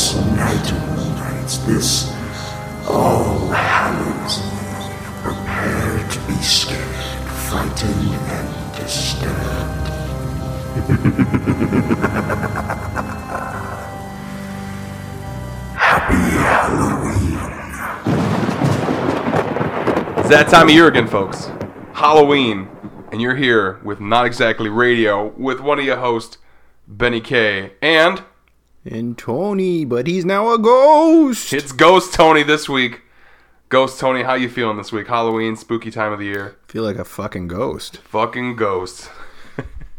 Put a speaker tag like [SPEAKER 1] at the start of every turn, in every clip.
[SPEAKER 1] this night this All Hallows prepare to be scared, frightened, and disturbed. Happy Halloween.
[SPEAKER 2] It's that time of year again, folks. Halloween. And you're here with Not Exactly Radio with one of your hosts, Benny K. And
[SPEAKER 3] And Tony, but he's now a ghost.
[SPEAKER 2] it's Ghost Tony this week. Ghost Tony, how you feeling this week? Halloween, spooky time of the year.
[SPEAKER 3] feel like a fucking ghost.
[SPEAKER 2] Fucking ghost.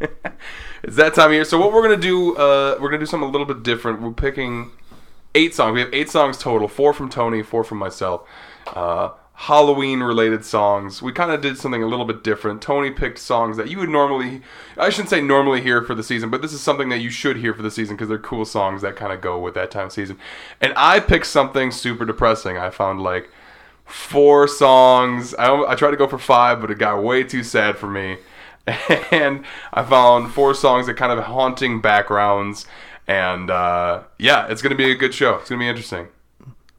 [SPEAKER 2] it's that time of year. So what we're gonna do, uh, we're gonna do something a little bit different. We're picking eight songs. We have eight songs total. Four from Tony, four from myself. Uh, Halloween related songs. We kind of did something a little bit different. Tony picked songs that you would normally, I shouldn't say normally hear for the season, but this is something that you should hear for the season because they're cool songs that kind of go with that time of season. And I picked something super depressing. I found like four songs. I, I tried to go for five, but it got way too sad for me. And I found four songs that kind of haunting backgrounds. And uh, yeah, it's going to be a good show. It's going to be interesting.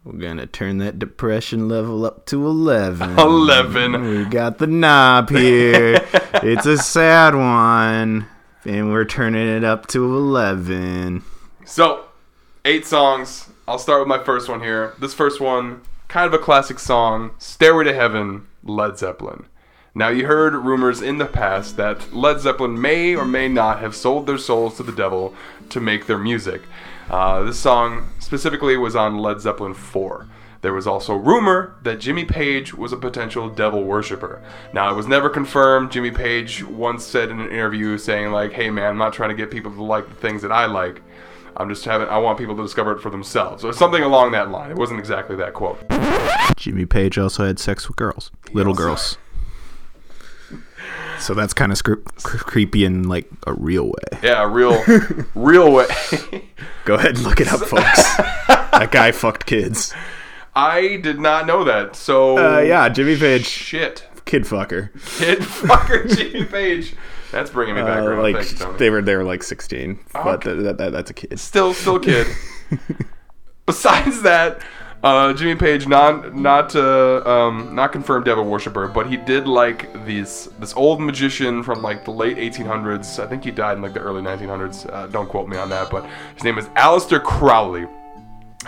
[SPEAKER 3] We're gonna turn that depression level up to 11.
[SPEAKER 2] 11.
[SPEAKER 3] We got the knob here. it's a sad one. And we're turning it up to 11.
[SPEAKER 2] So, eight songs. I'll start with my first one here. This first one, kind of a classic song Stairway to Heaven, Led Zeppelin. Now, you heard rumors in the past that Led Zeppelin may or may not have sold their souls to the devil to make their music. Uh, this song specifically was on Led Zeppelin 4. There was also rumor that Jimmy Page was a potential devil worshiper. Now, it was never confirmed. Jimmy Page once said in an interview saying, like, hey man, I'm not trying to get people to like the things that I like. I'm just having, I want people to discover it for themselves. Or something along that line. It wasn't exactly that quote.
[SPEAKER 3] Jimmy Page also had sex with girls. Little
[SPEAKER 2] also-
[SPEAKER 3] girls. So that's kind of creepy in like a real way.
[SPEAKER 2] Yeah, a real, real way.
[SPEAKER 3] Go ahead and look it up, folks. that guy fucked kids.
[SPEAKER 2] I did not know that. So,
[SPEAKER 3] Uh, yeah, Jimmy Page,
[SPEAKER 2] shit.
[SPEAKER 3] kid fucker.
[SPEAKER 2] Kid fucker Jimmy Page. That's bringing me back
[SPEAKER 3] Uh, like
[SPEAKER 2] Thanks,
[SPEAKER 3] they were they were like 16, but
[SPEAKER 2] Okay.
[SPEAKER 3] that, that, that's a kid.
[SPEAKER 2] still still kid. Besides that, uh, Jimmy Page not not uh, um, not confirmed devil worshiper, but he did like these this old magician from like the late 1800s. I think he died in like the early 1900s. Uh, don't quote me on that, but his name is Aleister Crowley.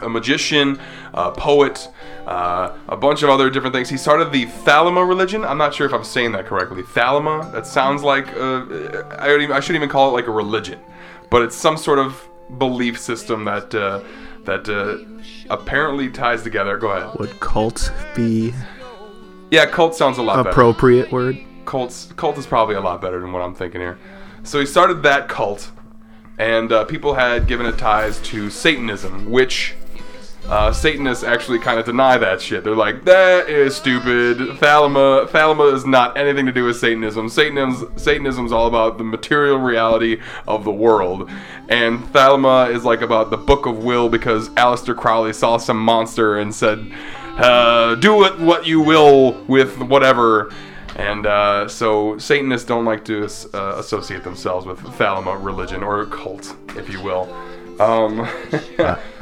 [SPEAKER 2] A magician, a poet, uh, a bunch of other different things. He started the Thalama religion. I'm not sure if I'm saying that correctly. Thalama. That sounds like uh, I, even, I shouldn't even call it like a religion, but it's some sort of belief system that uh, that uh, apparently ties together. Go ahead.
[SPEAKER 3] Would cult be
[SPEAKER 2] Yeah, cult sounds a lot better.
[SPEAKER 3] appropriate word?
[SPEAKER 2] Cult's cult is probably a lot better than what I'm thinking here. So he started that cult, and uh, people had given it ties to Satanism, which uh, Satanists actually kind of deny that shit. They're like, that is stupid. Thalama, Thalama is not anything to do with Satanism. Satanism, is all about the material reality of the world, and Thalama is like about the Book of Will because Aleister Crowley saw some monster and said, uh, "Do it what you will with whatever." And uh, so Satanists don't like to uh, associate themselves with Thalama religion or cult, if you will. Um,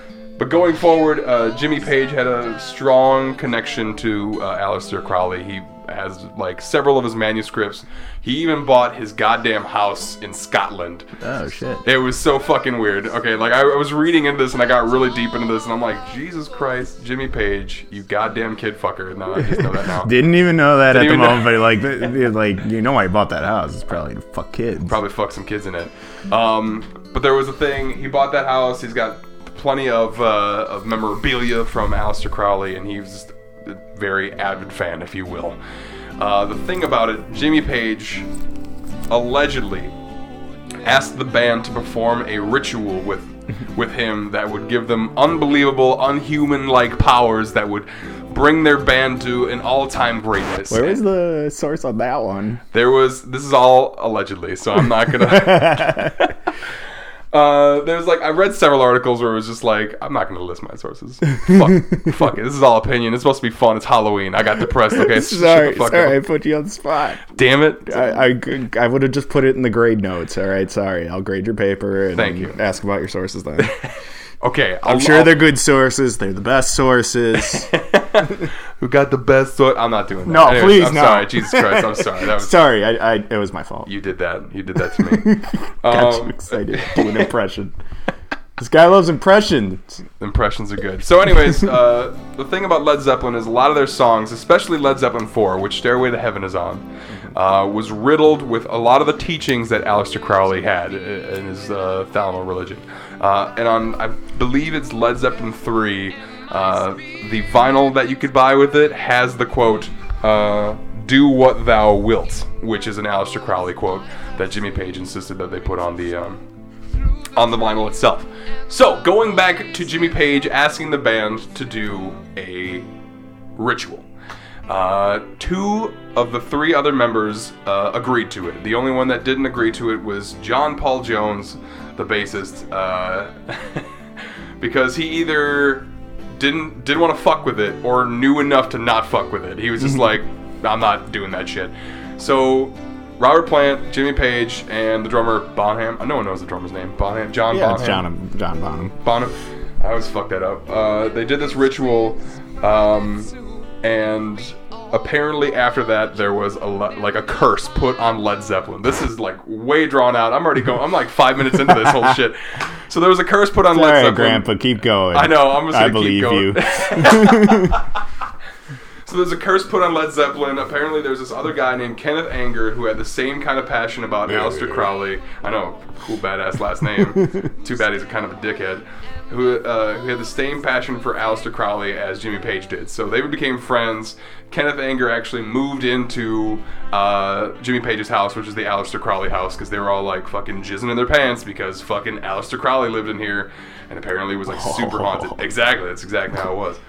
[SPEAKER 2] but going forward, uh, Jimmy Page had a strong connection to uh, Aleister Crowley. He has like several of his manuscripts. He even bought his goddamn house in Scotland.
[SPEAKER 3] Oh shit.
[SPEAKER 2] It was so fucking weird. Okay, like I, I was reading into this and I got really deep into this and I'm like, Jesus Christ, Jimmy Page, you goddamn kid fucker. No, I just know that now.
[SPEAKER 3] Didn't even know that
[SPEAKER 2] Didn't
[SPEAKER 3] at the
[SPEAKER 2] even know-
[SPEAKER 3] moment, but like, like you know, why he bought that house. It's probably to fuck kids.
[SPEAKER 2] probably fuck some kids in it. Um, but there was a thing. He bought that house. He's got plenty of uh, of memorabilia from Aleister Crowley, and he was a very avid fan, if you will. Uh, the thing about it, Jimmy Page allegedly asked the band to perform a ritual with with him that would give them unbelievable, unhuman-like powers that would bring their band to an all-time greatness.
[SPEAKER 3] Where is the source on that one?
[SPEAKER 2] There was. This is all allegedly, so I'm not gonna. uh, there's like I read several articles where it was just like I'm not gonna list my sources. fuck, fuck it. This is all opinion. It's supposed to be fun. It's Halloween. I got depressed. Okay,
[SPEAKER 3] sorry, sorry, I put you on the spot.
[SPEAKER 2] Damn it.
[SPEAKER 3] I, I, I would have just put it in the grade notes. All right, sorry. I'll grade your paper and
[SPEAKER 2] Thank you.
[SPEAKER 3] ask about your sources then.
[SPEAKER 2] Okay,
[SPEAKER 3] I'm sure they're good sources. They're the best sources.
[SPEAKER 2] who got the best. So I'm not doing that.
[SPEAKER 3] No, please,
[SPEAKER 2] I'm
[SPEAKER 3] no.
[SPEAKER 2] sorry. Jesus Christ, I'm sorry. That was
[SPEAKER 3] Sorry, I, I it was my fault.
[SPEAKER 2] you did that. You did that to me.
[SPEAKER 3] Got
[SPEAKER 2] Um,
[SPEAKER 3] you excited. Do an impression. this guy loves impressions.
[SPEAKER 2] impressions are good. So, anyways, uh, the thing about Led Zeppelin is a lot of their songs, especially Led Zeppelin 4, which Stairway to Heaven is on, uh, was riddled with a lot of the teachings that Aleister Crowley had in his uh, religion. Uh, and on, I believe it's Led Zeppelin 3, uh, the vinyl that you could buy with it has the quote, uh, do what thou wilt, which is an Aleister Crowley quote that Jimmy Page insisted that they put on the um, on the vinyl itself. So, going back to Jimmy Page asking the band to do a ritual. Uh, two of the three other members uh, agreed to it. The only one that didn't agree to it was John Paul Jones, the bassist, uh, because he either didn't didn't want to fuck with it or knew enough to not fuck with it. He was just like, I'm not doing that shit. So Robert Plant, Jimmy Page, and the drummer Bonham. Uh, no one knows the drummer's name. Bonham, John
[SPEAKER 3] Yeah,
[SPEAKER 2] Bonham.
[SPEAKER 3] John John Bonham.
[SPEAKER 2] Bonham. I always fuck that up. Uh, they did this ritual, um, and apparently after that there was a le- like a curse put on Led Zeppelin. This is like way drawn out. I'm already going. I'm like five minutes into this whole shit. So there was a curse put on
[SPEAKER 3] All
[SPEAKER 2] Led
[SPEAKER 3] right,
[SPEAKER 2] Zeppelin.
[SPEAKER 3] Grandpa, keep going.
[SPEAKER 2] I know. I'm just
[SPEAKER 3] I believe
[SPEAKER 2] going.
[SPEAKER 3] you.
[SPEAKER 2] So there's a curse put on Led Zeppelin. Apparently, there's this other guy named Kenneth Anger who had the same kind of passion about Aleister Crowley. I know, cool badass last name. Too bad he's kind of a dickhead. Who, uh, who had the same passion for Aleister Crowley as Jimmy Page did. So they became friends. Kenneth Anger actually moved into uh, Jimmy Page's house, which is the Aleister Crowley house, because they were all like fucking jizzing in their pants because fucking Aleister Crowley lived in here, and apparently was like super haunted. Exactly, that's exactly how it was.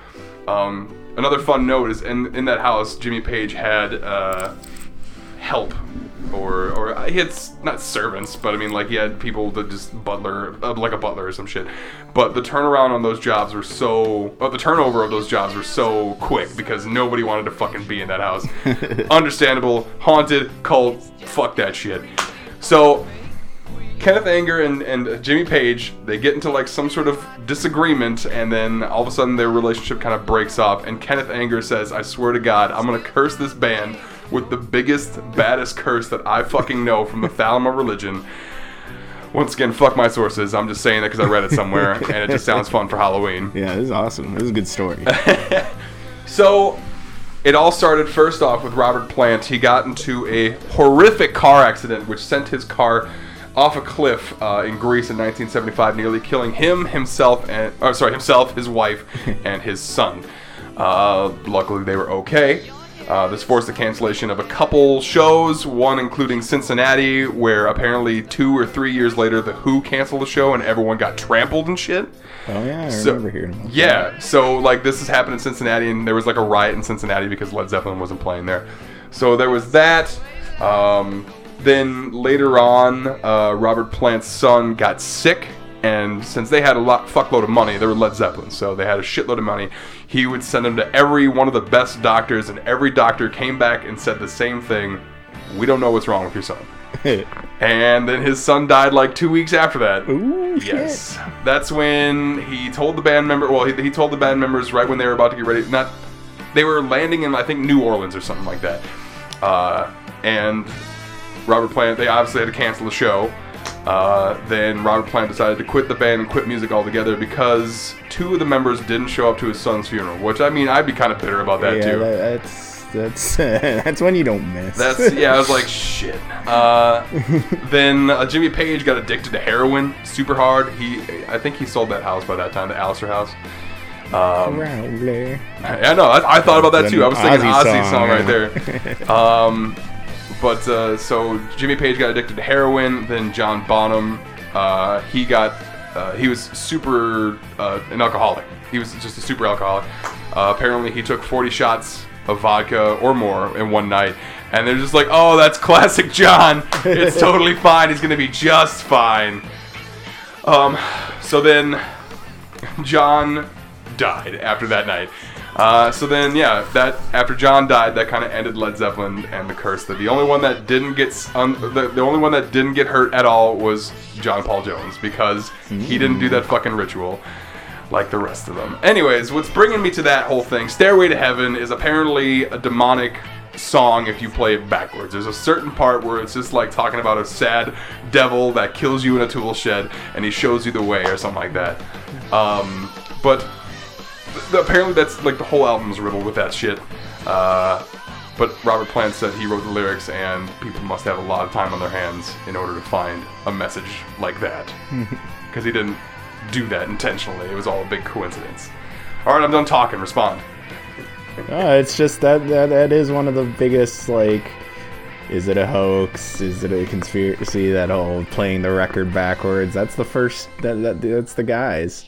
[SPEAKER 2] Um, another fun note is in in that house, Jimmy Page had uh, help, or or he had not servants, but I mean like he had people that just butler, uh, like a butler or some shit. But the turnaround on those jobs were so, uh, the turnover of those jobs were so quick because nobody wanted to fucking be in that house. Understandable, haunted, cult, fuck that shit. So Kenneth Anger and, and Jimmy Page, they get into like some sort of disagreement, and then all of a sudden their relationship kind of breaks off. And Kenneth Anger says, I swear to God, I'm gonna curse this band with the biggest, baddest curse that I fucking know from the Thalama religion. Once again, fuck my sources. I'm just saying that because I read it somewhere, and it just sounds fun for Halloween.
[SPEAKER 3] yeah, this is awesome. This is a good story.
[SPEAKER 2] So, it all started first off with Robert Plant. He got into a horrific car accident which sent his car off a cliff uh, in Greece in 1975, nearly killing him, himself, and oh, sorry, himself, his wife, and his son. Uh, luckily, they were okay. Uh, this forced the cancellation of a couple shows, one including Cincinnati, where apparently two or three years later, The Who canceled the show and everyone got trampled and shit.
[SPEAKER 3] oh yeah, I
[SPEAKER 2] So-
[SPEAKER 3] remember hearing about that.
[SPEAKER 2] Yeah, so like this has happened in Cincinnati, and there was like a riot in Cincinnati because Led Zeppelin wasn't playing there. So there was that. Um, then later on, uh, Robert Plant's son got sick, and since they had a lot fuckload of money, they were Led Zeppelin, so they had a shitload of money. He would send them to every one of the best doctors, and every doctor came back and said the same thing: "We don't know what's wrong with your son." And then his son died like two weeks after that.
[SPEAKER 3] Ooh, shit.
[SPEAKER 2] Yes, that's when he told the band member. Well, he, he told the band members right when they were about to get ready. Not, they were landing in I think New Orleans or something like that. Uh, and Robert Plant, they obviously had to cancel the show. Uh, then Robert Plant decided to quit the band and quit music altogether because two of the members didn't show up to his son's funeral. Which I mean, I'd be kind of bitter about that
[SPEAKER 3] yeah,
[SPEAKER 2] too.
[SPEAKER 3] that, that's that's that's when you don't miss.
[SPEAKER 2] That's yeah. I was like, shit. Uh, then uh, Jimmy Page got addicted to heroin super hard. He, I think he sold that house by that time, the Aleister house. Um,
[SPEAKER 3] Rowley.
[SPEAKER 2] I know. I, I thought about that too. I was thinking
[SPEAKER 3] Ozzy
[SPEAKER 2] Ozzy
[SPEAKER 3] song,
[SPEAKER 2] song, right there. Um, but uh, so Jimmy Page got addicted to heroin. Then John Bonham, uh, he got, uh, he was super uh, an alcoholic. He was just a super alcoholic. Uh, apparently, he took 40 shots of vodka or more in one night. And they're just like, oh, that's classic John. It's totally fine. He's gonna be just fine. Um, so then John died after that night. Uh, so then, yeah, that after John died, that kind of ended Led Zeppelin and the curse. That the only one that didn't get un- the, the only one that didn't get hurt at all was John Paul Jones because he didn't do that fucking ritual like the rest of them. Anyways, what's bringing me to that whole thing? Stairway to Heaven is apparently a demonic song if you play it backwards. There's a certain part where it's just like talking about a sad devil that kills you in a tool shed and he shows you the way or something like that. Um, but apparently that's like the whole album's riddled with that shit. Uh, but Robert Plant said he wrote the lyrics, and people must have a lot of time on their hands in order to find a message like that. Because he didn't do that intentionally. It was all a big coincidence. All right, I'm done talking. Respond.
[SPEAKER 3] Oh, it's just that, that that is one of the biggest like is it a hoax? Is it a conspiracy? That whole playing the record backwards. That's the first that, that that's the guys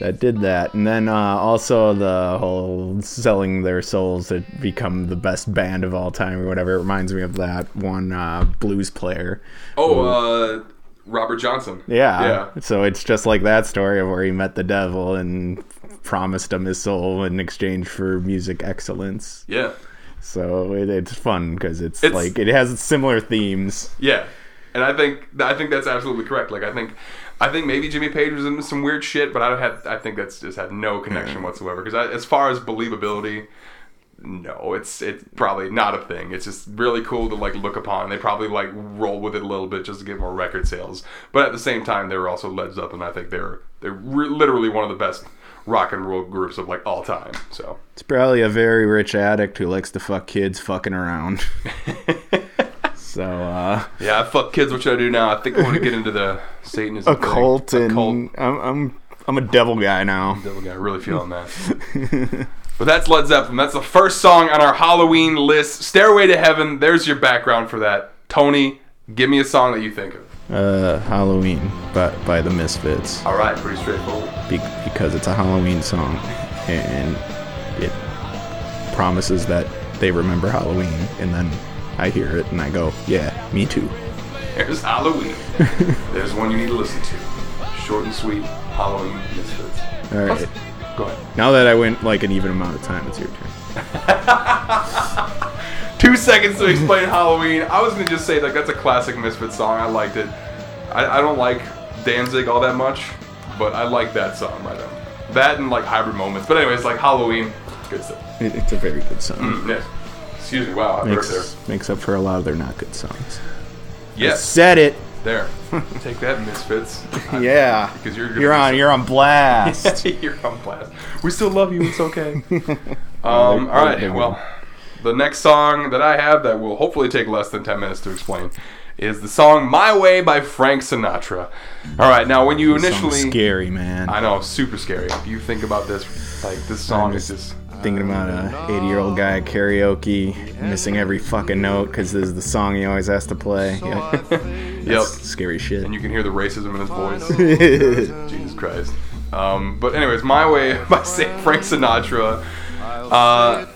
[SPEAKER 3] that did that. And then uh, also the whole selling their souls to become the best band of all time or whatever. It reminds me of that one uh, blues player.
[SPEAKER 2] Oh, uh, Robert Johnson.
[SPEAKER 3] Yeah.
[SPEAKER 2] Yeah.
[SPEAKER 3] So it's just like that story of where he met the devil and promised him his soul in exchange for music excellence.
[SPEAKER 2] Yeah.
[SPEAKER 3] So it, it's fun because it's,
[SPEAKER 2] It's-
[SPEAKER 3] like it has similar themes.
[SPEAKER 2] Yeah, and I think I think that's absolutely correct. Like I think I think maybe Jimmy Page was into some weird shit, but I had I think that's just had no connection whatsoever. Because as far as believability, no, it's it's probably not a thing. It's just really cool to like look upon. They probably like roll with it a little bit just to get more record sales. But at the same time, they were also Led Zeppelin. I think they're they're re- literally one of the best rock and roll groups of like all time. So
[SPEAKER 3] It's probably a very rich addict who likes to fuck kids fucking around. so uh
[SPEAKER 2] yeah, I fuck kids. What should I do now? I think I want to get into the Satanism
[SPEAKER 3] a
[SPEAKER 2] thing.
[SPEAKER 3] cult and
[SPEAKER 2] Occult.
[SPEAKER 3] I'm I'm I'm a devil guy now.
[SPEAKER 2] Devil guy, really feeling that. but that's Led Zeppelin. That's the first song on our Halloween list. Stairway to Heaven. There's your background for that. Tony, give me a song that you think of.
[SPEAKER 3] Uh Halloween by by the Misfits.
[SPEAKER 2] All right, pretty straightforward.
[SPEAKER 3] be- because it's a Halloween song and it promises that they remember Halloween and then I hear it and I go, yeah, me too.
[SPEAKER 2] There's Halloween. There's one you need to listen to. Short and sweet. Halloween Misfits.
[SPEAKER 3] All right.
[SPEAKER 2] Go ahead.
[SPEAKER 3] Now that I went like an even amount of time, it's your turn.
[SPEAKER 2] Two seconds to explain Halloween. I was gonna just say like that's a classic Misfits song. I liked it. I, I don't like Danzig all that much, but I like that song by them. That and like Hybrid Moments. But anyways, like Halloween, good stuff.
[SPEAKER 3] It- It's a very good song.
[SPEAKER 2] Mm, yes. Excuse me. Wow, I.
[SPEAKER 3] Makes, makes up for a lot of their not good songs.
[SPEAKER 2] Yes.
[SPEAKER 3] Said it.
[SPEAKER 2] There. Take that, Misfits.
[SPEAKER 3] Yeah.
[SPEAKER 2] Because you're
[SPEAKER 3] You're on. You're on blast.
[SPEAKER 2] you're on blast. We still love you. It's okay. um. All right. Well, the next song that I have that will hopefully take less than ten minutes to explain is the song "My Way" by Frank Sinatra. All right. Now, when you initially,
[SPEAKER 3] scary, man.
[SPEAKER 2] I know, super scary. If you think about this, like this song is just.
[SPEAKER 3] Thinking about a 80 year old guy at karaoke, missing every fucking note because this is the song he always has to play. Yeah.
[SPEAKER 2] Yep.
[SPEAKER 3] Scary shit.
[SPEAKER 2] And you can hear the racism in his voice. Jesus Christ. Um, but anyways, "My Way" by Frank Sinatra. Uh,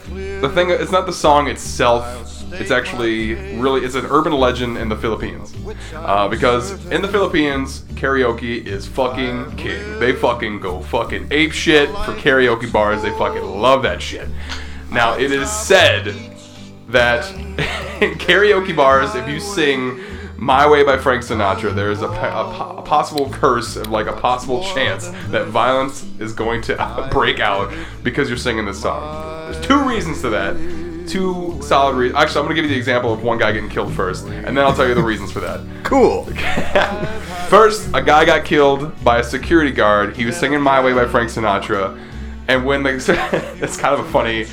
[SPEAKER 2] the thing, it's not the song itself. It's actually really, it's an urban legend in the Philippines. Uh, because in the Philippines, karaoke is fucking king. They fucking go fucking ape shit for karaoke bars. They fucking love that shit. Now, it is said that in karaoke bars, if you sing "My Way" by Frank Sinatra, there is a, a, a possible curse, of, like a possible chance that violence is going to break out because you're singing this song. There's two reasons to that. Two solid reasons. Actually, I'm gonna give you the example of one guy getting killed first, and then I'll tell you the reasons for that.
[SPEAKER 3] cool.
[SPEAKER 2] First, a guy got killed by a security guard. He was singing "My Way" by Frank Sinatra, and when they, it's kind of a funny.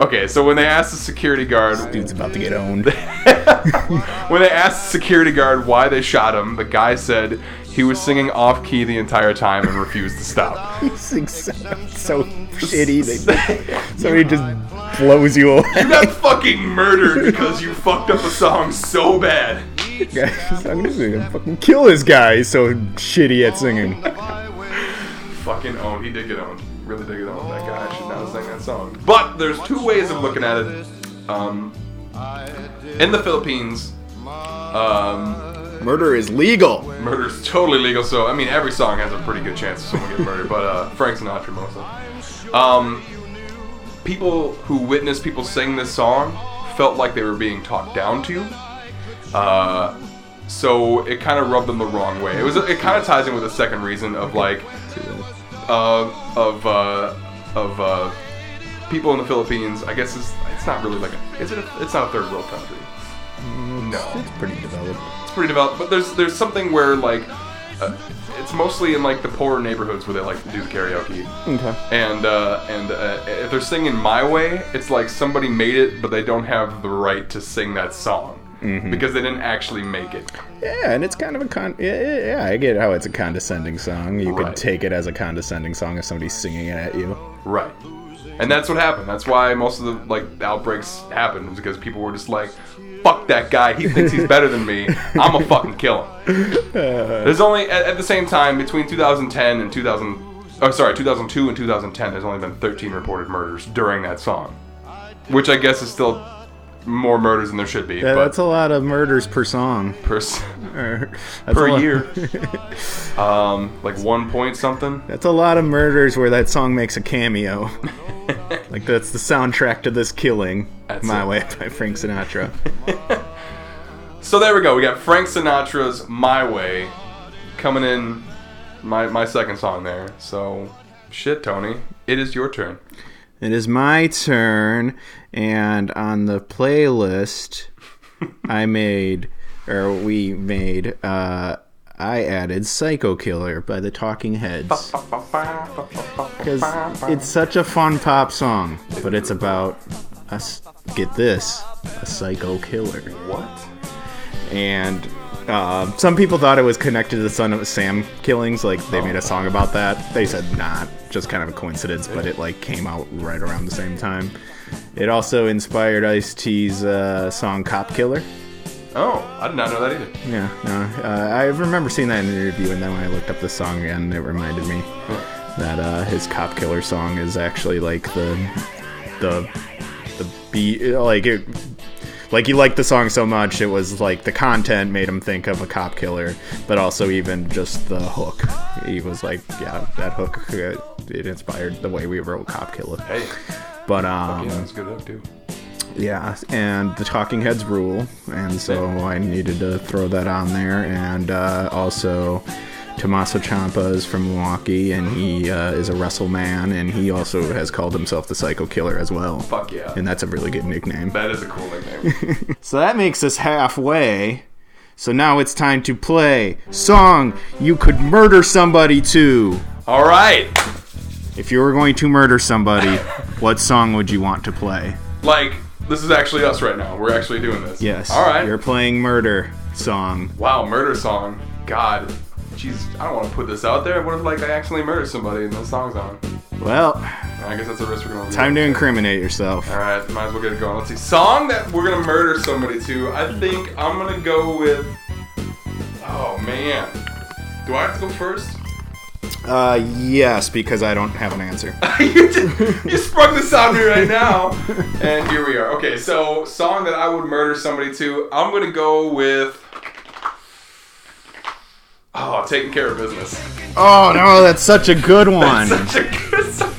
[SPEAKER 2] Okay, so when they asked the security guard,
[SPEAKER 3] Dude's about to get owned.
[SPEAKER 2] when they asked the security guard why they shot him, the guy said he was singing off key the entire time and refused to stop.
[SPEAKER 3] He Sings so, so shitty. They, somebody just blows you away.
[SPEAKER 2] You got fucking murdered because you fucked up a song so bad.
[SPEAKER 3] Guys, I'm gonna fucking kill this guy. He's so shitty at singing.
[SPEAKER 2] Fucking owned. He did get owned. Really did get owned. That guy should not have sang that song. But there's two ways of looking at it. Um, in the Philippines, um,
[SPEAKER 3] Murder is legal.
[SPEAKER 2] murder's totally legal. So I mean, every song has a pretty good chance of someone getting murdered. But uh, Frank Sinatra mostly. Um, people who witnessed people sing this song felt like they were being talked down to. Uh, so it kind of rubbed them the wrong way. It was it kind of ties in with the second reason of like uh, of uh, of uh, people in the Philippines. I guess it's it's not really like a, is it? A, it's not a third world country. No,
[SPEAKER 3] It's pretty developed.
[SPEAKER 2] It's pretty developed, but there's there's something where like uh, it's mostly in like the poorer neighborhoods where they like to do the karaoke.
[SPEAKER 3] Okay.
[SPEAKER 2] And uh, and uh, if they're singing "My Way," it's like somebody made it, but they don't have the right to sing that song because they didn't actually make it.
[SPEAKER 3] Yeah, and it's kind of a con. Yeah, yeah, yeah, I get how it's a condescending song. You
[SPEAKER 2] Right.
[SPEAKER 3] could take it as a condescending song if somebody's singing it at you.
[SPEAKER 2] Right. And that's what happened. That's why most of the like outbreaks happened was because people were just like, "Fuck that guy. He thinks he's better than me. I'm gonna fucking kill him." There's only at, at the same time between 2010 and 2000. Oh, sorry, 2002 and 2010. There's only been 13 reported murders during that song, which I guess is still more murders than there should be.
[SPEAKER 3] Yeah,
[SPEAKER 2] but
[SPEAKER 3] that's a lot of murders per song.
[SPEAKER 2] per,
[SPEAKER 3] Or-
[SPEAKER 2] per year, um, like one point something.
[SPEAKER 3] That's a lot of murders where that song makes a cameo. Like that's the soundtrack to this killing.
[SPEAKER 2] That's
[SPEAKER 3] My
[SPEAKER 2] it.
[SPEAKER 3] Way by Frank Sinatra.
[SPEAKER 2] So there we go. We got Frank Sinatra's "My Way" coming in. My my second song there. So shit, Tony. It is your turn.
[SPEAKER 3] It is my turn, and on the playlist, I made, or we made, uh, I added Psycho Killer by the Talking Heads. Because it's such a fun pop song, but it's about us, get this, a psycho killer.
[SPEAKER 2] What?
[SPEAKER 3] And uh, some people thought it was connected to the Son of Sam killings, like they made a song about that. They said not, just kind of a coincidence, but it like came out right around the same time. It also inspired Ice T's uh, song "Cop Killer."
[SPEAKER 2] Oh, I did not know that either.
[SPEAKER 3] Yeah, no, uh, I remember seeing that in an interview, and then when I looked up the song again, it reminded me that uh, his "Cop Killer" song is actually like the the the beat, like it. Like he liked the song so much, it was like the content made him think of a cop killer, but also even just the hook. He was like, yeah, that hook, uh, it inspired the way we wrote Cop Killer.
[SPEAKER 2] Hey,
[SPEAKER 3] But um,
[SPEAKER 2] yeah, that's good up too.
[SPEAKER 3] Yeah, and the Talking Heads rule, and so I needed to throw that on there. And uh, also, Tommaso Ciampa is from Milwaukee, and he uh, is a wrestle man, and he also has called himself the Psycho Killer as well.
[SPEAKER 2] Fuck yeah.
[SPEAKER 3] And that's a really good nickname.
[SPEAKER 2] That is a cool nickname.
[SPEAKER 3] So that makes us halfway. So now it's time to play song you could murder somebody to.
[SPEAKER 2] All right.
[SPEAKER 3] If you were going to murder somebody, what song would you want to play?
[SPEAKER 2] Like this is actually us right now. We're actually doing this.
[SPEAKER 3] Yes.
[SPEAKER 2] All right.
[SPEAKER 3] You're playing murder song.
[SPEAKER 2] Wow, murder song. God. Jeez, I don't want to put this out there. What if like I accidentally murder somebody and the song's on?
[SPEAKER 3] Well,
[SPEAKER 2] I guess that's a risk we're gonna. Lose.
[SPEAKER 3] Time to incriminate yourself.
[SPEAKER 2] All right, might as well get it going. Let's see. Song that we're gonna murder somebody to. I think I'm gonna go with. Oh man, do I have to go first?
[SPEAKER 3] Uh, yes, because I don't have an answer.
[SPEAKER 2] you, just, you sprung this on me right now, and here we are. Okay, so song that I would murder somebody to. I'm gonna go with. Oh, taking care of business.
[SPEAKER 3] Oh no, that's such a good one.
[SPEAKER 2] Such a good song.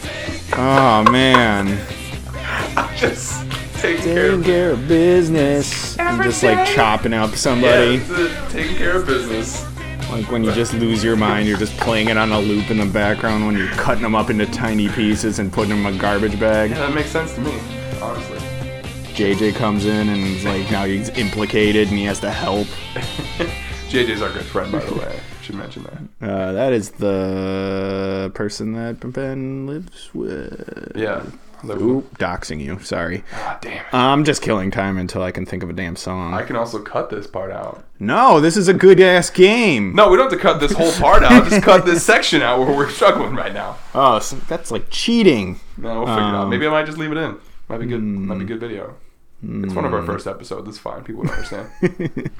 [SPEAKER 3] Oh man.
[SPEAKER 2] Just taking care
[SPEAKER 3] Taking
[SPEAKER 2] of
[SPEAKER 3] care of business. And just like chopping up somebody.
[SPEAKER 2] that's it. taking care of business.
[SPEAKER 3] Like when you just lose your mind, you're just playing it on a loop in the background when you're cutting them up into tiny pieces and putting them in a garbage bag.
[SPEAKER 2] Yeah, that makes sense to me, honestly.
[SPEAKER 3] JJ comes in and like now he's implicated and he has to help.
[SPEAKER 2] JJ's our good friend, by the way. Should mention that.
[SPEAKER 3] Uh, that is the person that Ben lives with.
[SPEAKER 2] Yeah.
[SPEAKER 3] Oop, doxing you. Sorry.
[SPEAKER 2] God damn it.
[SPEAKER 3] I'm just killing time until I can think of a damn song.
[SPEAKER 2] I can also cut this part out.
[SPEAKER 3] No, this is a good ass game.
[SPEAKER 2] No, we don't have to cut this whole part out. Just cut this section out where we're struggling right now.
[SPEAKER 3] Oh, so that's like cheating.
[SPEAKER 2] No, we'll figure it out.
[SPEAKER 3] Um,
[SPEAKER 2] Maybe I might just leave it in. Might be good. Might be good video. It's one of our first episodes. It's fine. People would understand.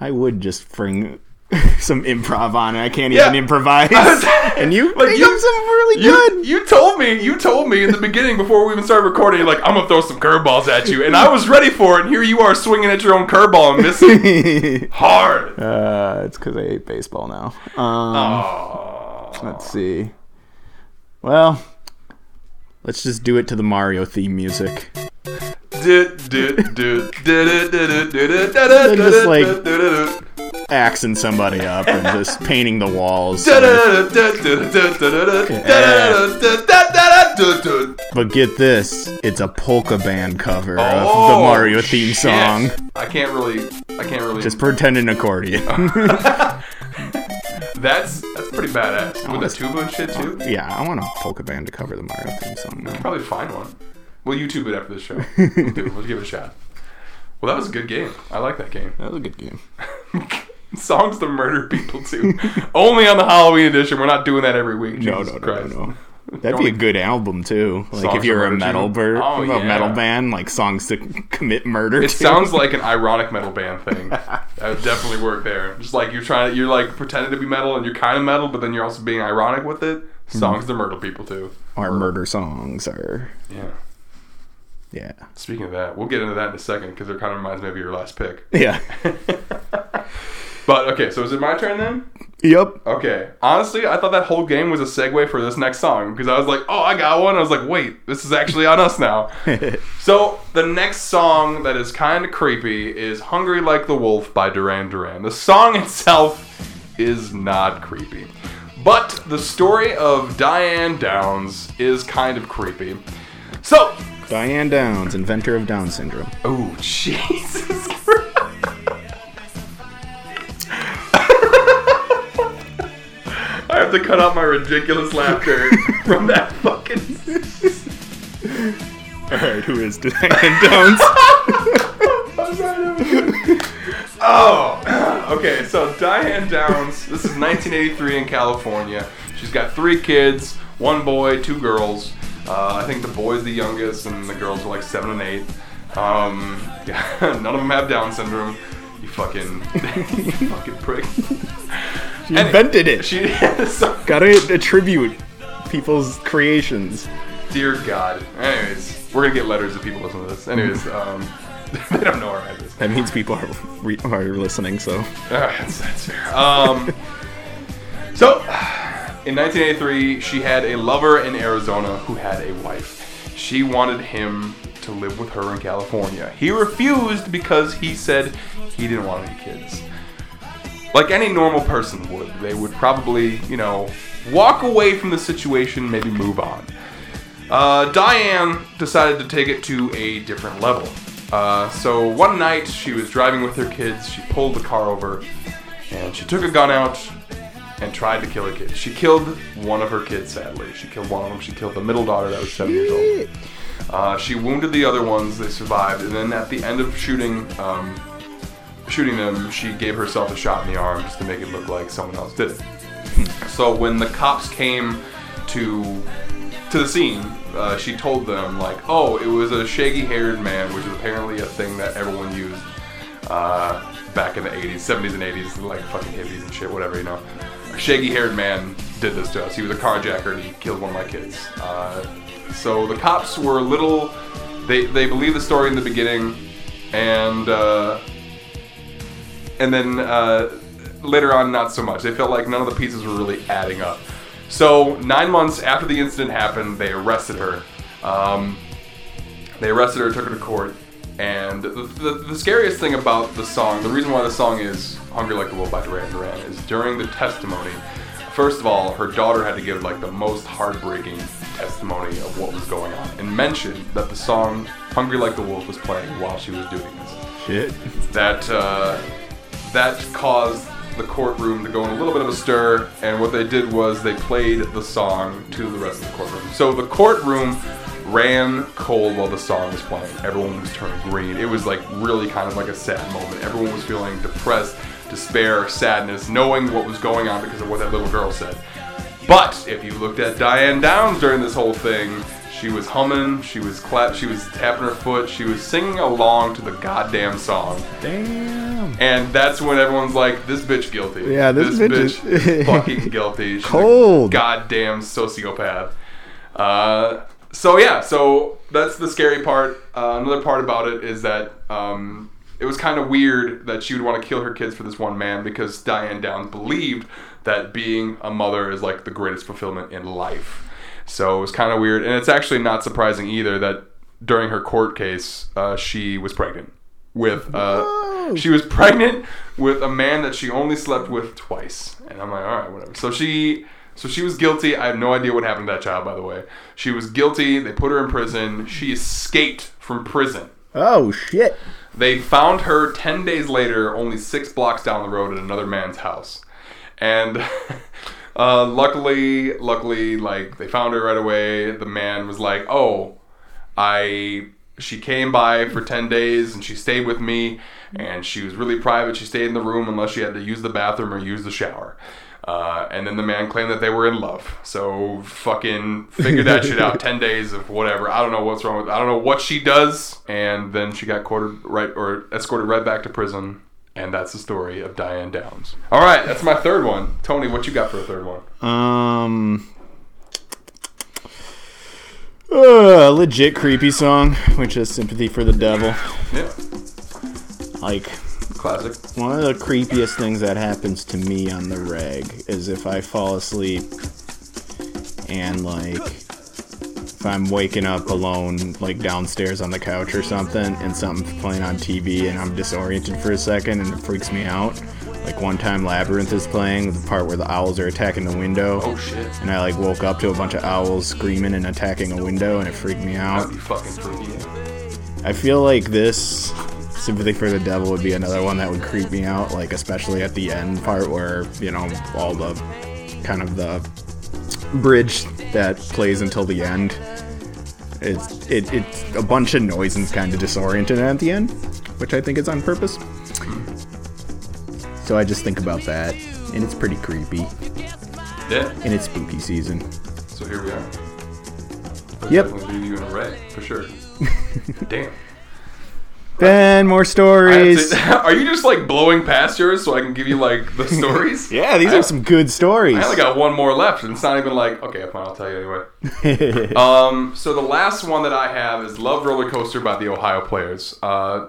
[SPEAKER 3] I would just bring some improv on it. I can't
[SPEAKER 2] Yeah.
[SPEAKER 3] even improvise. and you
[SPEAKER 2] Like, you-
[SPEAKER 3] some really
[SPEAKER 2] You,
[SPEAKER 3] good.
[SPEAKER 2] you told me, you told me in the beginning before we even started recording, like, I'm gonna throw some curveballs at you, and I was ready for it, and here you are swinging at your own curveball and missing hard.
[SPEAKER 3] uh, it's because I hate baseball now. Um. Let's see. Well, Let's just do it to the Mario theme music.
[SPEAKER 2] Just
[SPEAKER 3] just, like- Axing somebody up and just painting the walls. But get this, it's a polka band cover of the oh, Mario theme song.
[SPEAKER 2] I can't really. I can't really.
[SPEAKER 3] Just pretend an accordion.
[SPEAKER 2] that's that's pretty badass with the tuba and shit too.
[SPEAKER 3] yeah, I want a polka band to cover the Mario theme song. man.
[SPEAKER 2] Probably find one. We'll YouTube it after the show. We'll, do it. We'll give it a shot. Well, that was a good game. I like that game.
[SPEAKER 3] That was a good game.
[SPEAKER 2] Songs to murder people to. Only on the Halloween edition. We're not doing that every week.
[SPEAKER 3] No,
[SPEAKER 2] Jesus
[SPEAKER 3] no, no,
[SPEAKER 2] Christ.
[SPEAKER 3] no, no. That'd be a good album to. Like
[SPEAKER 2] Songs
[SPEAKER 3] if you're a metal bird,
[SPEAKER 2] Oh,
[SPEAKER 3] a
[SPEAKER 2] yeah.
[SPEAKER 3] metal band, like songs to commit murder.
[SPEAKER 2] It
[SPEAKER 3] to.
[SPEAKER 2] sounds like an ironic metal band thing. that would definitely work there. Just like you're trying to, you're like pretending to be metal and you're kind of metal, but then you're also being ironic with it.
[SPEAKER 3] Hmm.
[SPEAKER 2] Songs to murder people too.
[SPEAKER 3] our murder songs are.
[SPEAKER 2] Yeah.
[SPEAKER 3] Yeah,
[SPEAKER 2] Speaking of that, we'll get into that in a second because it kind of reminds me of your last pick.
[SPEAKER 3] yeah.
[SPEAKER 2] But okay, so is it my turn then?
[SPEAKER 3] yep.
[SPEAKER 2] Okay. Honestly, I thought that whole game was a segue for this next song because I was like, oh, I got one. I was like, wait, this is actually on us now. so the next song that is kind of creepy is "Hungry Like the Wolf" by Duran Duran. The song itself is not creepy, but the story of Diane Downs is kind of creepy. So,
[SPEAKER 3] Diane Downs, inventor of Down syndrome.
[SPEAKER 2] oh Jesus Christ. I have to cut out my ridiculous laughter from that fucking.
[SPEAKER 3] All right, who is Diane Downs?
[SPEAKER 2] oh, okay. So Diane Downs. This is 1983 in California. She's got three kids: one boy, two girls. Uh, I think the boy's the youngest, and the girls are like seven and eight. Um, yeah, none of them have Down syndrome. You fucking, you fucking prick.
[SPEAKER 3] She invented it.
[SPEAKER 2] She, so,
[SPEAKER 3] Gotta attribute people's creations.
[SPEAKER 2] dear God. Anyways, we're gonna get letters if people listen to this. Anyways, um, they don't know our address.
[SPEAKER 3] That means people are re- are listening. So
[SPEAKER 2] Alright, that's, that's fair. Um, so, in 1983, she had a lover in Arizona who had a wife. She wanted him to live with her in California. He refused because he said he didn't want any kids. Like any normal person would, they would probably, you know, walk away from the situation, maybe move on. Uh, Diane decided to take it to a different level. Uh, so one night she was driving with her kids. She pulled the car over, and she took a gun out and tried to kill her kids. She killed one of her kids. Sadly, she killed one of them. She killed the middle daughter that was seven years old. Uh, she wounded the other ones. They survived, and then at the end of shooting, um, shooting them, she gave herself a shot in the arm just to make it look like someone else did it. So when the cops came to to the scene, uh, she told them like, "Oh, it was a shaggy-haired man, which is apparently a thing that everyone used uh, back in the '80s, '70s, and '80s, like fucking hippies and shit, whatever, you know." Shaggy-haired man did this to us. He was a carjacker and he killed one of my kids. Uh, so the cops were a little. They they believed the story in the beginning, and. Uh, and then uh, later on, not so much. They felt like none of the pieces were really adding up. So nine months after the incident happened, they arrested her. Um, they arrested her, took her to court, and the, the, the scariest thing about the song, the reason why the song is "Hungry Like the Wolf" by Duran Duran, is during the testimony. First of all, her daughter had to give like the most heartbreaking testimony of what was going on, and mentioned that the song "Hungry Like the Wolf" was playing while she was doing this
[SPEAKER 3] shit.
[SPEAKER 2] that uh, that caused the courtroom to go in a little bit of a stir. And what they did was they played the song to the rest of the courtroom. So the courtroom ran cold while the song was playing. Everyone was turning green. It was like really kind of like a sad moment. Everyone was feeling depressed, despair, sadness, knowing what was going on because of what that little girl said. But if you looked at Diane Downs during this whole thing, she was humming, she was clap, she was tapping her foot, she was singing along to the goddamn song.
[SPEAKER 3] Damn.
[SPEAKER 2] And that's when everyone's like, "This bitch guilty."
[SPEAKER 3] Yeah, this bitch is-
[SPEAKER 2] fucking guilty. She's
[SPEAKER 3] Cold.
[SPEAKER 2] goddamn sociopath. Uh, so yeah, so that's the scary part. Uh, another part about it is that um, it was kind of weird that she would want to kill her kids for this one man because Diane Downs believed that being a mother is like the greatest fulfillment in life. So it was kind of weird, and it's actually not surprising either that during her court case, uh, she was pregnant with. Uh, she was pregnant with a man that she only slept with twice, and I'm like, all right, whatever. So she. So she was guilty. I have no idea what happened to that child, by the way. She was guilty. They put her in prison. She escaped from prison.
[SPEAKER 3] Oh shit!
[SPEAKER 2] They found her 10 days later, only six blocks down the road at another man's house. And uh, luckily, luckily, like, they found her right away. The man was like, oh, I. She came by for 10 days and she stayed with me, and she was really private. She stayed in the room unless she had to use the bathroom or use the shower. Uh, and then the man claimed that they were in love. So fucking figure that shit out. Ten days of whatever. I don't know what's wrong with. I don't know what she does. And then she got quartered right or escorted right back to prison. And that's the story of Diane Downs. All right, that's my third one. Tony, what you got for a third one?
[SPEAKER 3] Um. Uh, legit creepy song, which is "Sympathy for the Devil."
[SPEAKER 2] Yeah,
[SPEAKER 3] Like
[SPEAKER 2] classic.
[SPEAKER 3] one of the creepiest things that happens to me on the reg is if I fall asleep and like if I'm waking up alone, like downstairs on the couch or something, and something's playing on TV, and I'm disoriented for a second, and it freaks me out. Like one time, Labyrinth is playing, the part where the owls are attacking the window.
[SPEAKER 2] Oh shit.
[SPEAKER 3] And I like woke up to a bunch of owls screaming and attacking a window, and it freaked me out.
[SPEAKER 2] That'd be fucking freaky.
[SPEAKER 3] I feel like this Sympathy for the Devil would be another one that would creep me out, like especially at the end part where you know all the kind of the bridge that plays until the end. It's it, it's a bunch of noise and it's kind of disoriented at the end, which I think is on purpose. So I just think about that, and it's pretty creepy,
[SPEAKER 2] Yeah.
[SPEAKER 3] and it's spooky season.
[SPEAKER 2] So here we are.
[SPEAKER 3] Yep.
[SPEAKER 2] leave you in a red for sure. Damn.
[SPEAKER 3] Then more stories.
[SPEAKER 2] to- are you just like blowing past yours so I can give you like the stories?
[SPEAKER 3] Yeah, these
[SPEAKER 2] I-
[SPEAKER 3] are some good stories.
[SPEAKER 2] I only got one more left, and it's not even like okay, fine, I'll tell you anyway. Um, so the last one that I have is "Love Roller Coaster" by the Ohio Players. Uh,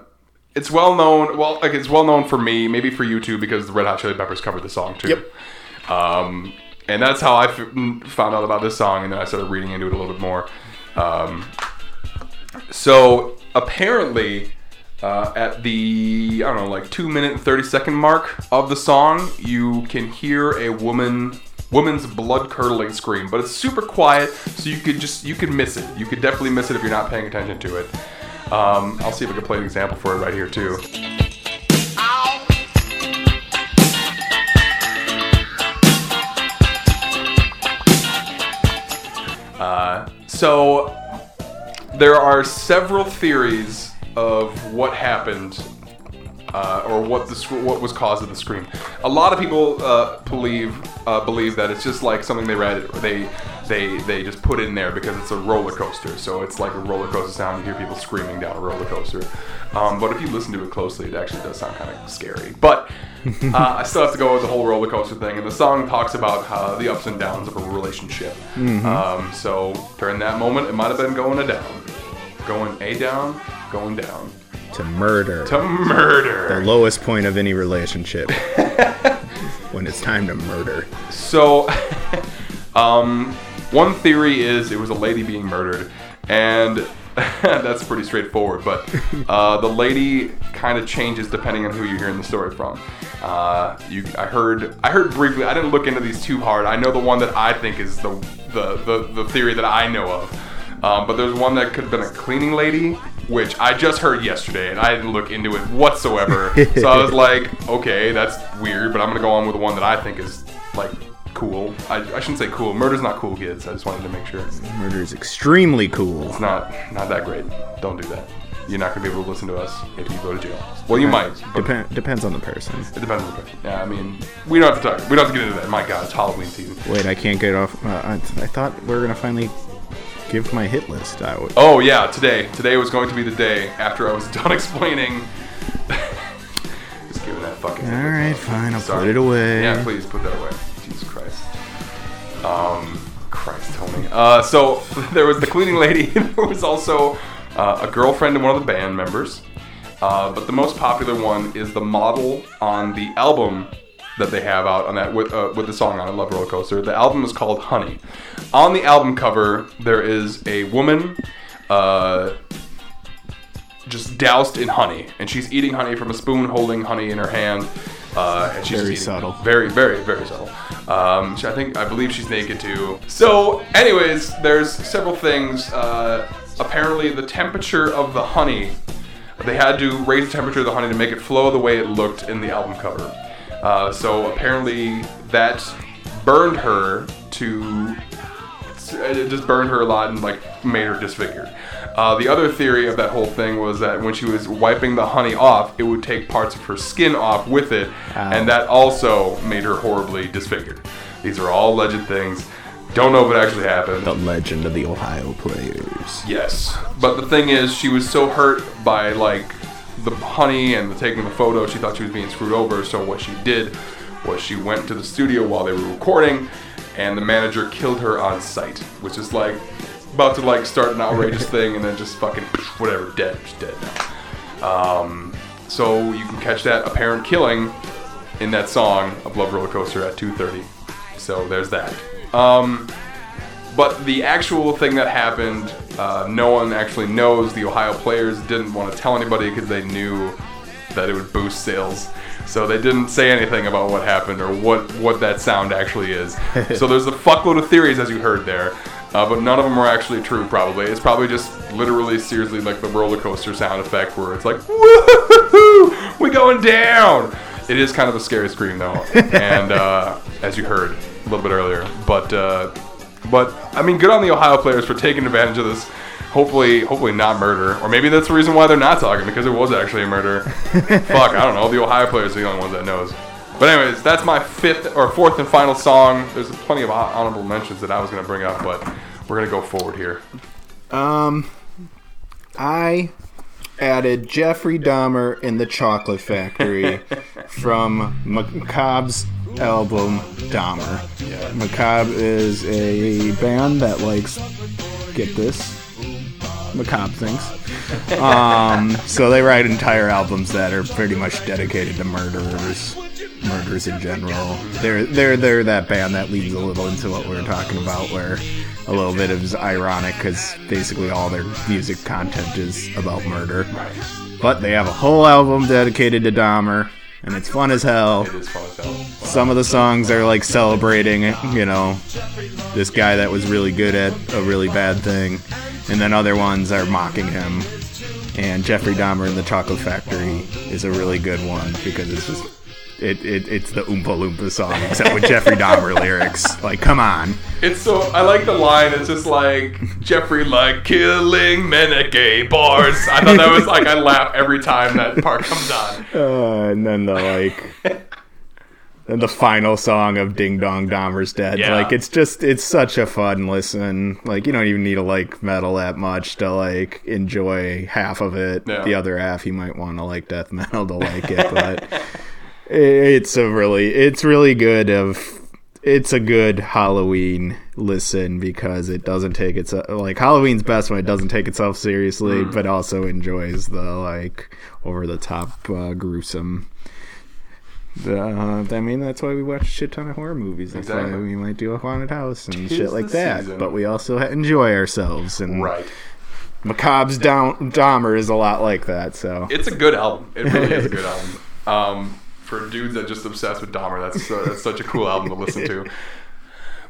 [SPEAKER 2] it's well known. Well, like it's well known for me, maybe for you too, because the Red Hot Chili Peppers covered the song too.
[SPEAKER 3] Yep.
[SPEAKER 2] Um, and that's how I f- mm, found out about this song, and then I started reading into it a little bit more. Um, so apparently, uh, at the I don't know, like two minute and thirty second mark of the song, you can hear a woman woman's blood curdling scream, but it's super quiet, so you could just you could miss it. You could definitely miss it if you're not paying attention to it. Um, I'll see if I can play an example for it right here too. Uh, so there are several theories of what happened uh, or what the sc- what was caused of the scream. A lot of people uh, believe uh, believe that it's just like something they read or they they they just put in there because it's a roller coaster. So it's like a roller coaster sound. You hear people screaming down a roller coaster. Um, but if you listen to it closely, it actually does sound kind of scary. But uh, I still have to go with the whole roller coaster thing. And the song talks about uh, the ups and downs of a relationship. Um, so during that moment, it might have been going a down, going a down, going down
[SPEAKER 3] to murder.
[SPEAKER 2] to murder.
[SPEAKER 3] the lowest point of any relationship. when it's time to murder.
[SPEAKER 2] So, um, one theory is it was a lady being murdered, and that's pretty straightforward. But uh, the lady kind of changes depending on who you're hearing the story from. Uh, you, I heard, I heard briefly. I didn't look into these too hard. I know the one that I think is the the the, the theory that I know of. Um, but there's one that could have been a cleaning lady, which I just heard yesterday, and I didn't look into it whatsoever. so I was like, okay, that's weird, but I'm gonna go on with the one that I think is like cool. I, I shouldn't say cool. Murder's not cool, kids. I just wanted to make sure
[SPEAKER 3] Murder is extremely cool.
[SPEAKER 2] It's not not that great. Don't do that. You're not gonna be able to listen to us if you go to jail. Well, you might. But
[SPEAKER 3] Dep- depends on the person.
[SPEAKER 2] it depends on the person. Yeah, I mean, we don't have to talk. We don't have to get into that. My God, it's Halloween season.
[SPEAKER 3] Wait, I can't get off. Uh, I, I thought we were gonna finally give my hit list out.
[SPEAKER 2] Oh yeah, today. Today was going to be the day after I was done explaining. Just giving that fucking.
[SPEAKER 3] All right, fine. I'll
[SPEAKER 2] Sorry.
[SPEAKER 3] put it away.
[SPEAKER 2] Yeah, please put that away. Jesus Christ. Um, Christ, Tony. Uh, so there was the cleaning lady. there was also uh, a girlfriend of one of the band members. Uh, but the most popular one is the model on the album that they have out on that with uh, with the song on it, Love Roller Coaster. The album is called Honey. On the album cover, there is a woman. Uh, just doused in honey, and she's eating honey from a spoon, holding honey in her hand. Uh, and she's
[SPEAKER 3] Very subtle.
[SPEAKER 2] Very, very, very subtle. Um, I think I believe she's naked too. So, anyways, there's several things. Uh, apparently, the temperature of the honey, they had to raise the temperature of the honey to make it flow the way it looked in the album cover. Uh, so apparently, that burned her to it just burned her a lot and like made her disfigured. Uh, the other theory of that whole thing was that when she was wiping the honey off, it would take parts of her skin off with it, and that also made her horribly disfigured. These are all alleged things. Don't know if it actually happened.
[SPEAKER 3] The legend of the Ohio players.
[SPEAKER 2] Yes, but the thing is, she was so hurt by like the honey and the taking the photo, she thought she was being screwed over. So what she did was she went to the studio while they were recording, and the manager killed her on site, which is like about to like start an outrageous thing, and then just fucking whatever, dead, she's dead now. Um, so you can catch that apparent killing in that song of Love Roller Coaster at 2:30. So there's that. Um, but the actual thing that happened, uh, no one actually knows. The Ohio players didn't want to tell anybody because they knew that it would boost sales. So they didn't say anything about what happened or what, what that sound actually is. so there's a fuckload of theories, as you heard there, uh, but none of them are actually true, probably. It's probably just literally, seriously, like the roller coaster sound effect where it's like, woohoo, we going down. It is kind of a scary scream, though, and uh, as you heard a little bit earlier. But uh, but I mean, good on the Ohio players for taking advantage of this. Hopefully, hopefully not murder, or maybe that's the reason why they're not talking because it was actually a murder. Fuck, I don't know. The Ohio players are the only ones that knows. But anyways, that's my fifth or fourth and final song. There's plenty of hon- mentions that I was gonna bring up, but we're gonna go forward here.
[SPEAKER 3] Um, I added Jeffrey Dahmer in the Chocolate Factory from Macabre's album Dahmer. Macabre is a band that likes, get this, macabre things. Um, so they write entire albums that are pretty much dedicated to murderers, murders in general. They're they're they're that band that leads a little into what we were talking about, where a little bit of is ironic because basically all their music content is about murder. But they have a whole album dedicated to Dahmer, and it's fun as hell.
[SPEAKER 2] It is fun as hell.
[SPEAKER 3] Some of the songs are like celebrating, you know, this guy that was really good at a really bad thing, and then other ones are mocking him. And Jeffrey Dahmer in the Chocolate Factory is a really good one because it's just it, it it's the Oompa Loompa song except with Jeffrey Dahmer lyrics. Like, come on.
[SPEAKER 2] It's so I like the line. It's just like Jeffrey like killing men at gay bars. I thought that was like I laugh every time that part comes on.
[SPEAKER 3] Uh, and then the like. And the final song of Ding Dong Dahmer's Dead.
[SPEAKER 2] Yeah.
[SPEAKER 3] Like it's just it's such a fun listen. Like you don't even need to like metal that much to like enjoy half of it.
[SPEAKER 2] Yeah.
[SPEAKER 3] The other half you might want to like death metal to like it, but it's a really it's really good of it's a good Halloween listen because it doesn't take its like Halloween's best when it doesn't take itself seriously, but also enjoys the like over the top uh, gruesome. Uh, I mean, that's why we watch a shit ton of horror movies. That's
[SPEAKER 2] Exactly.
[SPEAKER 3] why we might do a haunted house and
[SPEAKER 2] Tis
[SPEAKER 3] shit like that.
[SPEAKER 2] season.
[SPEAKER 3] But we also enjoy ourselves. And
[SPEAKER 2] Right.
[SPEAKER 3] Macabre's Down- Dahmer is a lot like that. So
[SPEAKER 2] It's a good album. It really is a good album. Um, for dudes that just obsessed with Dahmer, that's uh, that's such a cool album to listen to.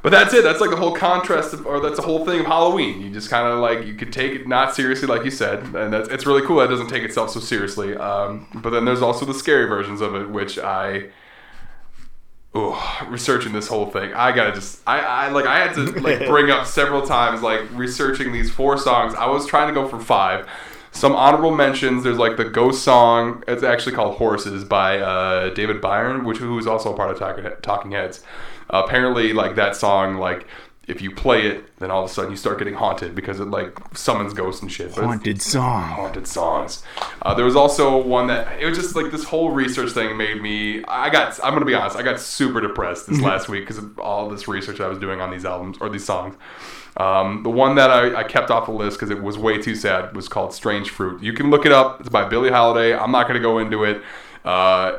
[SPEAKER 2] But that's it. That's like the whole contrast, of, or that's the whole thing of Halloween. You just kind of like you could take it not seriously, like you said, and that's it's really cool. That doesn't take itself so seriously. Um, but then there's also the scary versions of it, which I. Oh, researching this whole thing, I gotta just, I, I like, I had to like bring up several times, like researching these four songs. I was trying to go for five. Some honorable mentions. There's like the Ghost song. It's actually called Horses by uh, David Byron, which who is also a part of Talking, Talking Heads. Uh, apparently, like that song, like if you play it, then all of a sudden you start getting haunted because it like summons ghosts and shit. But
[SPEAKER 3] haunted song.
[SPEAKER 2] haunted songs. Uh, there was also one that it was just like this whole research thing made me. I got. I'm gonna be honest. I got super depressed this last week because of all this research I was doing on these albums or these songs. Um, the one that I, I kept off the list because it was way too sad was called "Strange Fruit." You can look it up. It's by Billie Holiday. I'm not gonna go into it. Uh,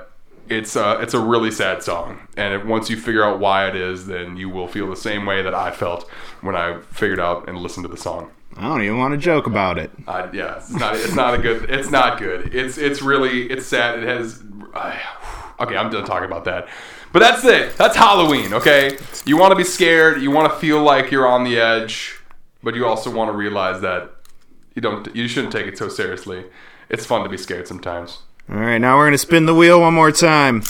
[SPEAKER 2] it's a it's a really sad song, and once you figure out why it is, then you will feel the same way that I felt when I figured out and listened to the song.
[SPEAKER 3] I don't even want to joke about it.
[SPEAKER 2] Uh, yeah, it's not. It's not a good. It's not good. It's it's really it's sad. It has. Uh, okay, I'm done talking about that. But that's it. That's Halloween. Okay, you want to be scared. You want to feel like you're on the edge, but you also want to realize that you don't. You shouldn't take it so seriously. It's fun to be scared sometimes.
[SPEAKER 3] All right, now we're gonna spin the wheel one more time.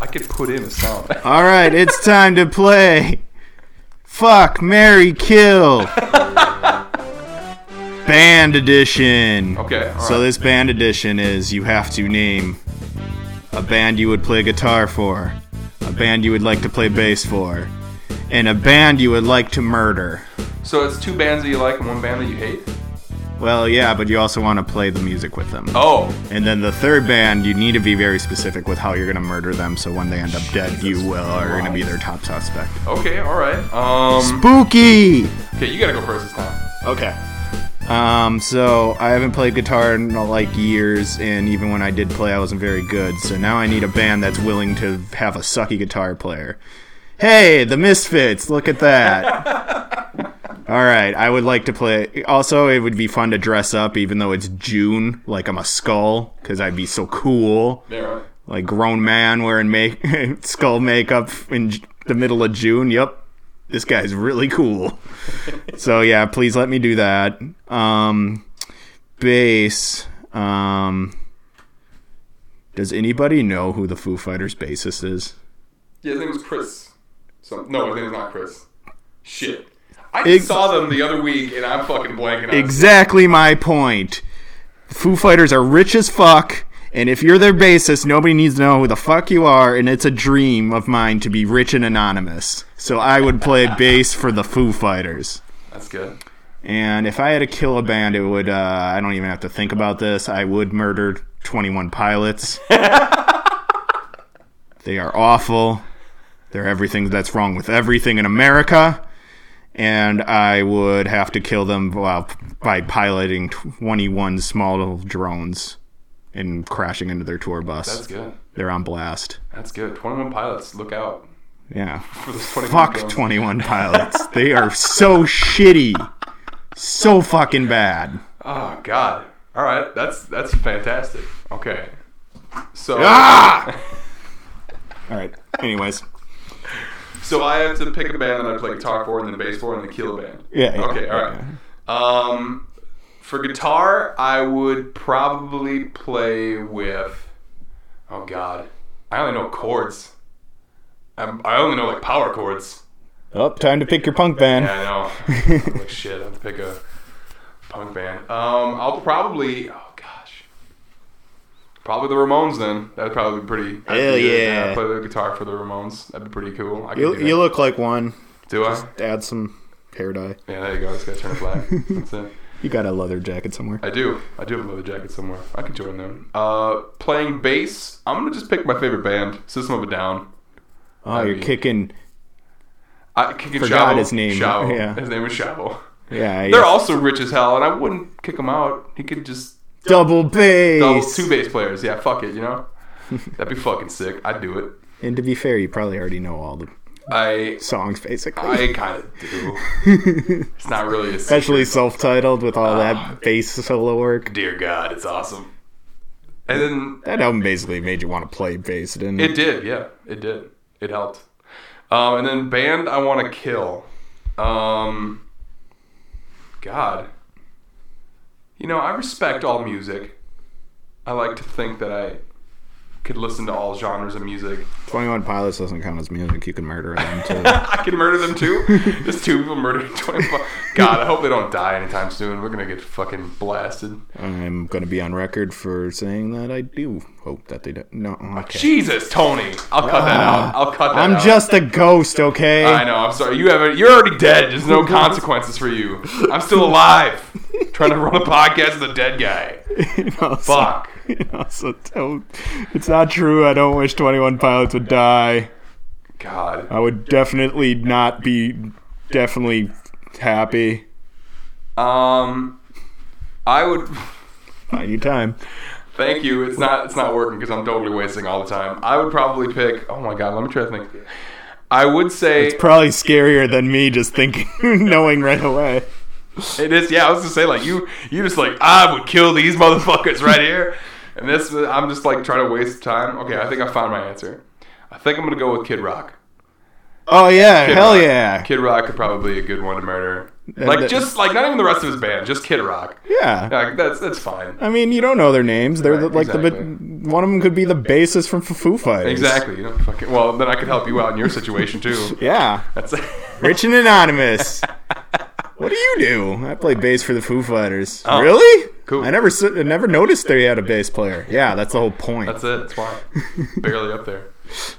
[SPEAKER 2] I could put in a song.
[SPEAKER 3] All right, it's time to play. Fuck, Mary, kill. band edition.
[SPEAKER 2] Okay.
[SPEAKER 3] So this band edition is you have to name a band you would play guitar for, a band you would like to play bass for, and a band you would like to murder.
[SPEAKER 2] So it's two bands that you like and one band that you hate.
[SPEAKER 3] Well, yeah, but you also want to play the music with them.
[SPEAKER 2] Oh,
[SPEAKER 3] And then the third band, you need to be very specific with how you're going to murder them, so when they end up dead, you will are going to be their top suspect.
[SPEAKER 2] okay, all right. Um,
[SPEAKER 3] Spooky.
[SPEAKER 2] okay, you gotta go first this time.
[SPEAKER 3] Okay. Um, so I haven't played guitar in like years, and even when I did play, I wasn't very good. So now I need a band that's willing to have a sucky guitar player. Hey, the Misfits! Look at that. All right, I would like to play. Also, it would be fun to dress up, even though it's June, like I'm a skull, because I'd be so cool.
[SPEAKER 2] Yeah, all right.
[SPEAKER 3] Like grown man wearing make skull makeup in the middle of June. Yep, this guy's really cool. so yeah, please let me do that. Um, bass. Um, does anybody know who the Foo Fighters bassist is?
[SPEAKER 2] Yeah, his name was Chris. So, no, his name's not Chris. Shit. I
[SPEAKER 3] Ex-
[SPEAKER 2] saw them the other week and I'm fucking blanking on
[SPEAKER 3] Exactly my point. Foo Fighters are rich as fuck, and if you're their bassist, nobody needs to know who the fuck you are, and it's a dream of mine to be rich and anonymous. So I would play bass for the Foo Fighters.
[SPEAKER 2] That's good.
[SPEAKER 3] And if I had to kill a band, it would, uh, I don't even have to think about this, I would murder 21 Pilots. they are awful. They're everything that's wrong with everything in America. And I would have to kill them well, by piloting 21 small drones and crashing into their tour bus.
[SPEAKER 2] That's good.
[SPEAKER 3] They're on blast.
[SPEAKER 2] That's good. 21 pilots, look out.
[SPEAKER 3] Yeah.
[SPEAKER 2] For those 21
[SPEAKER 3] Fuck 21 pilots. they are so shitty. So fucking bad.
[SPEAKER 2] Oh, God. All right, that's that's fantastic. Okay. So,
[SPEAKER 3] Ah! All right. Anyways.
[SPEAKER 2] so I have to pick a band that I play guitar for and then bass for and then kill a band.
[SPEAKER 3] Yeah. yeah,
[SPEAKER 2] Okay, all right. Um, for guitar, I would probably play with. Oh God, I only know chords. I'm, I only know like power chords.
[SPEAKER 3] Oh, time to pick your punk band.
[SPEAKER 2] Yeah, I know. like shit, I have to pick a punk band. Um, I'll probably. Oh gosh. Probably the Ramones then. That'd probably be pretty.
[SPEAKER 3] Hell yeah.
[SPEAKER 2] I'd play the guitar for the Ramones. That'd be pretty cool. I
[SPEAKER 3] You, you look like one.
[SPEAKER 2] do I?
[SPEAKER 3] Add some hair dye.
[SPEAKER 2] Yeah, there you go. I just gotta turn it black. That's it.
[SPEAKER 3] You got a leather jacket somewhere.
[SPEAKER 2] I do. I do have a leather jacket somewhere. I could join them. Uh, playing bass, I'm gonna just pick my favorite band, System of a Down.
[SPEAKER 3] Oh, you're
[SPEAKER 2] That'd
[SPEAKER 3] kicking.
[SPEAKER 2] I kicking
[SPEAKER 3] Forgot
[SPEAKER 2] Shavo.
[SPEAKER 3] his name.
[SPEAKER 2] Shavo.
[SPEAKER 3] Yeah.
[SPEAKER 2] His name is Shavo.
[SPEAKER 3] Yeah.
[SPEAKER 2] They're also rich as hell, and I wouldn't kick him out. He could just
[SPEAKER 3] double bass.
[SPEAKER 2] double two bass players. Yeah, fuck it. You know, that'd be fucking sick. I'd do it.
[SPEAKER 3] And to be fair, you probably already know all the
[SPEAKER 2] I
[SPEAKER 3] songs, basically.
[SPEAKER 2] I kind of do. It's not really a
[SPEAKER 3] Especially self-titled with all
[SPEAKER 2] Ah.
[SPEAKER 3] that bass solo work.
[SPEAKER 2] Dear God, it's awesome. And then
[SPEAKER 3] That album basically made you want to play bass, didn't
[SPEAKER 2] It
[SPEAKER 3] it?
[SPEAKER 2] did, yeah. It did. It helped. Um, and then band I want to kill. Um, God. You know, I respect all music. I like to think that I could listen to all genres of music.
[SPEAKER 3] 21 Pilots doesn't count as music. You can murder them too.
[SPEAKER 2] I can murder them too. Just two people murdering Twenty One. God, I hope they don't die anytime soon. We're to get fucking blasted.
[SPEAKER 3] I'm to be on record for saying that I do hope that they don't. No, okay.
[SPEAKER 2] Jesus, Tony. I'll cut that out. I'll cut that
[SPEAKER 3] I'm
[SPEAKER 2] out.
[SPEAKER 3] just a ghost, okay?
[SPEAKER 2] I know. I'm sorry. You haven't. You're already dead. There's no consequences for you. I'm still alive, trying to run a podcast with a dead guy.
[SPEAKER 3] You know, so-
[SPEAKER 2] Fuck.
[SPEAKER 3] you know, so don't- it's not true. I don't wish 21 Pilots would die.
[SPEAKER 2] God.
[SPEAKER 3] I would definitely not be definitely happy.
[SPEAKER 2] Um, I would.
[SPEAKER 3] Find you time.
[SPEAKER 2] Thank you. It's not it's not working because I'm totally wasting all the time. I would probably pick. Oh my god, let me try to think. I would say it's
[SPEAKER 3] Probably scarier than me just thinking, knowing right away.
[SPEAKER 2] It is. Yeah, I was gonna say like you you just like I would kill these motherfuckers right here, and this I'm just like trying to waste time. Okay, I think I found my answer. I think I'm gonna go with Kid Rock.
[SPEAKER 3] Oh yeah,
[SPEAKER 2] Kid
[SPEAKER 3] hell
[SPEAKER 2] Rock.
[SPEAKER 3] yeah,
[SPEAKER 2] Kid Rock could probably be a good one to murder. Like
[SPEAKER 3] that-
[SPEAKER 2] just like not even the rest of his band, just Kid Rock.
[SPEAKER 3] yeah.
[SPEAKER 2] Like, that's that's fine.
[SPEAKER 3] I mean, you don't know their names. They're the, like the
[SPEAKER 2] exactly.
[SPEAKER 3] the one of them could be the bassist from Foo Fighters.
[SPEAKER 2] Exactly. You know, fucking, well, then I could help you out in your situation too.
[SPEAKER 3] Yeah,
[SPEAKER 2] That's
[SPEAKER 3] Rich and Anonymous. what do you do? I play bass for the Foo Fighters.
[SPEAKER 2] Oh,
[SPEAKER 3] really?
[SPEAKER 2] cool.
[SPEAKER 3] I never I never noticed they had a bass player. Yeah, that's the whole point.
[SPEAKER 2] That's it. That's fine. Barely up there.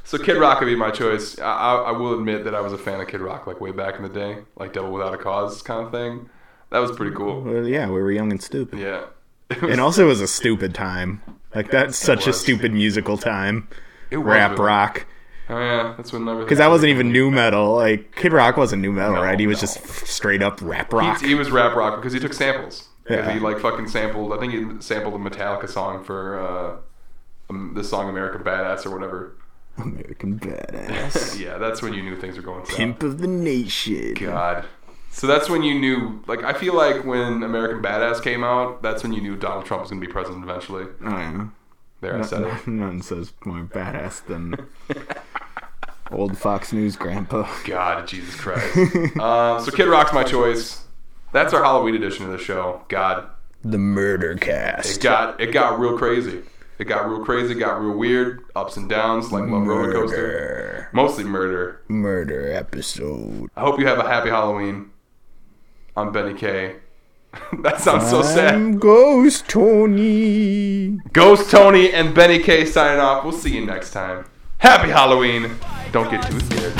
[SPEAKER 2] So Kid Rock would be my choice. I, I, I will admit that I was a fan of Kid Rock like way back in the day, like Devil Without a Cause kind of thing. That was pretty cool.
[SPEAKER 3] Well, yeah, we were young and stupid.
[SPEAKER 2] Yeah.
[SPEAKER 3] And also, it was a stupid time. Like that's such a stupid musical time.
[SPEAKER 2] It was
[SPEAKER 3] Rap
[SPEAKER 2] really-
[SPEAKER 3] rock.
[SPEAKER 2] Oh yeah, that's when everything.
[SPEAKER 3] Because that wasn't even nu metal. Like Kid Rock wasn't nu metal,
[SPEAKER 2] No,
[SPEAKER 3] right? He was
[SPEAKER 2] no.
[SPEAKER 3] just straight up rap rock.
[SPEAKER 2] He, he was rap rock because he took samples.
[SPEAKER 3] Yeah.
[SPEAKER 2] He like fucking sampled. I think he sampled a Metallica song for uh, um, the song "America Badass" or whatever.
[SPEAKER 3] American badass,
[SPEAKER 2] Yeah, that's when you knew things were going south.
[SPEAKER 3] pimp of the nation.
[SPEAKER 2] God. So that's when you knew. Like, I feel like when American Badass came out, that's when you knew Donald Trump was going to be president eventually.
[SPEAKER 3] Oh yeah.
[SPEAKER 2] There, I said it.
[SPEAKER 3] Nothing says more badass than old Fox News grandpa.
[SPEAKER 2] God, Jesus Christ. um, so Kid Rock's my choice. That's our Halloween edition of the show. God,
[SPEAKER 3] The Murder cast.
[SPEAKER 2] it got it got real crazy. It got real crazy. Got real weird. Ups and downs, like Love Roller Coaster. Mostly murder.
[SPEAKER 3] Murder episode.
[SPEAKER 2] I hope you have a happy Halloween. I'm Benny K. that sounds so sad.
[SPEAKER 3] I'm Ghost Tony.
[SPEAKER 2] Ghost Tony and Benny K signing off. We'll see you next time. Happy Halloween don't get too scared.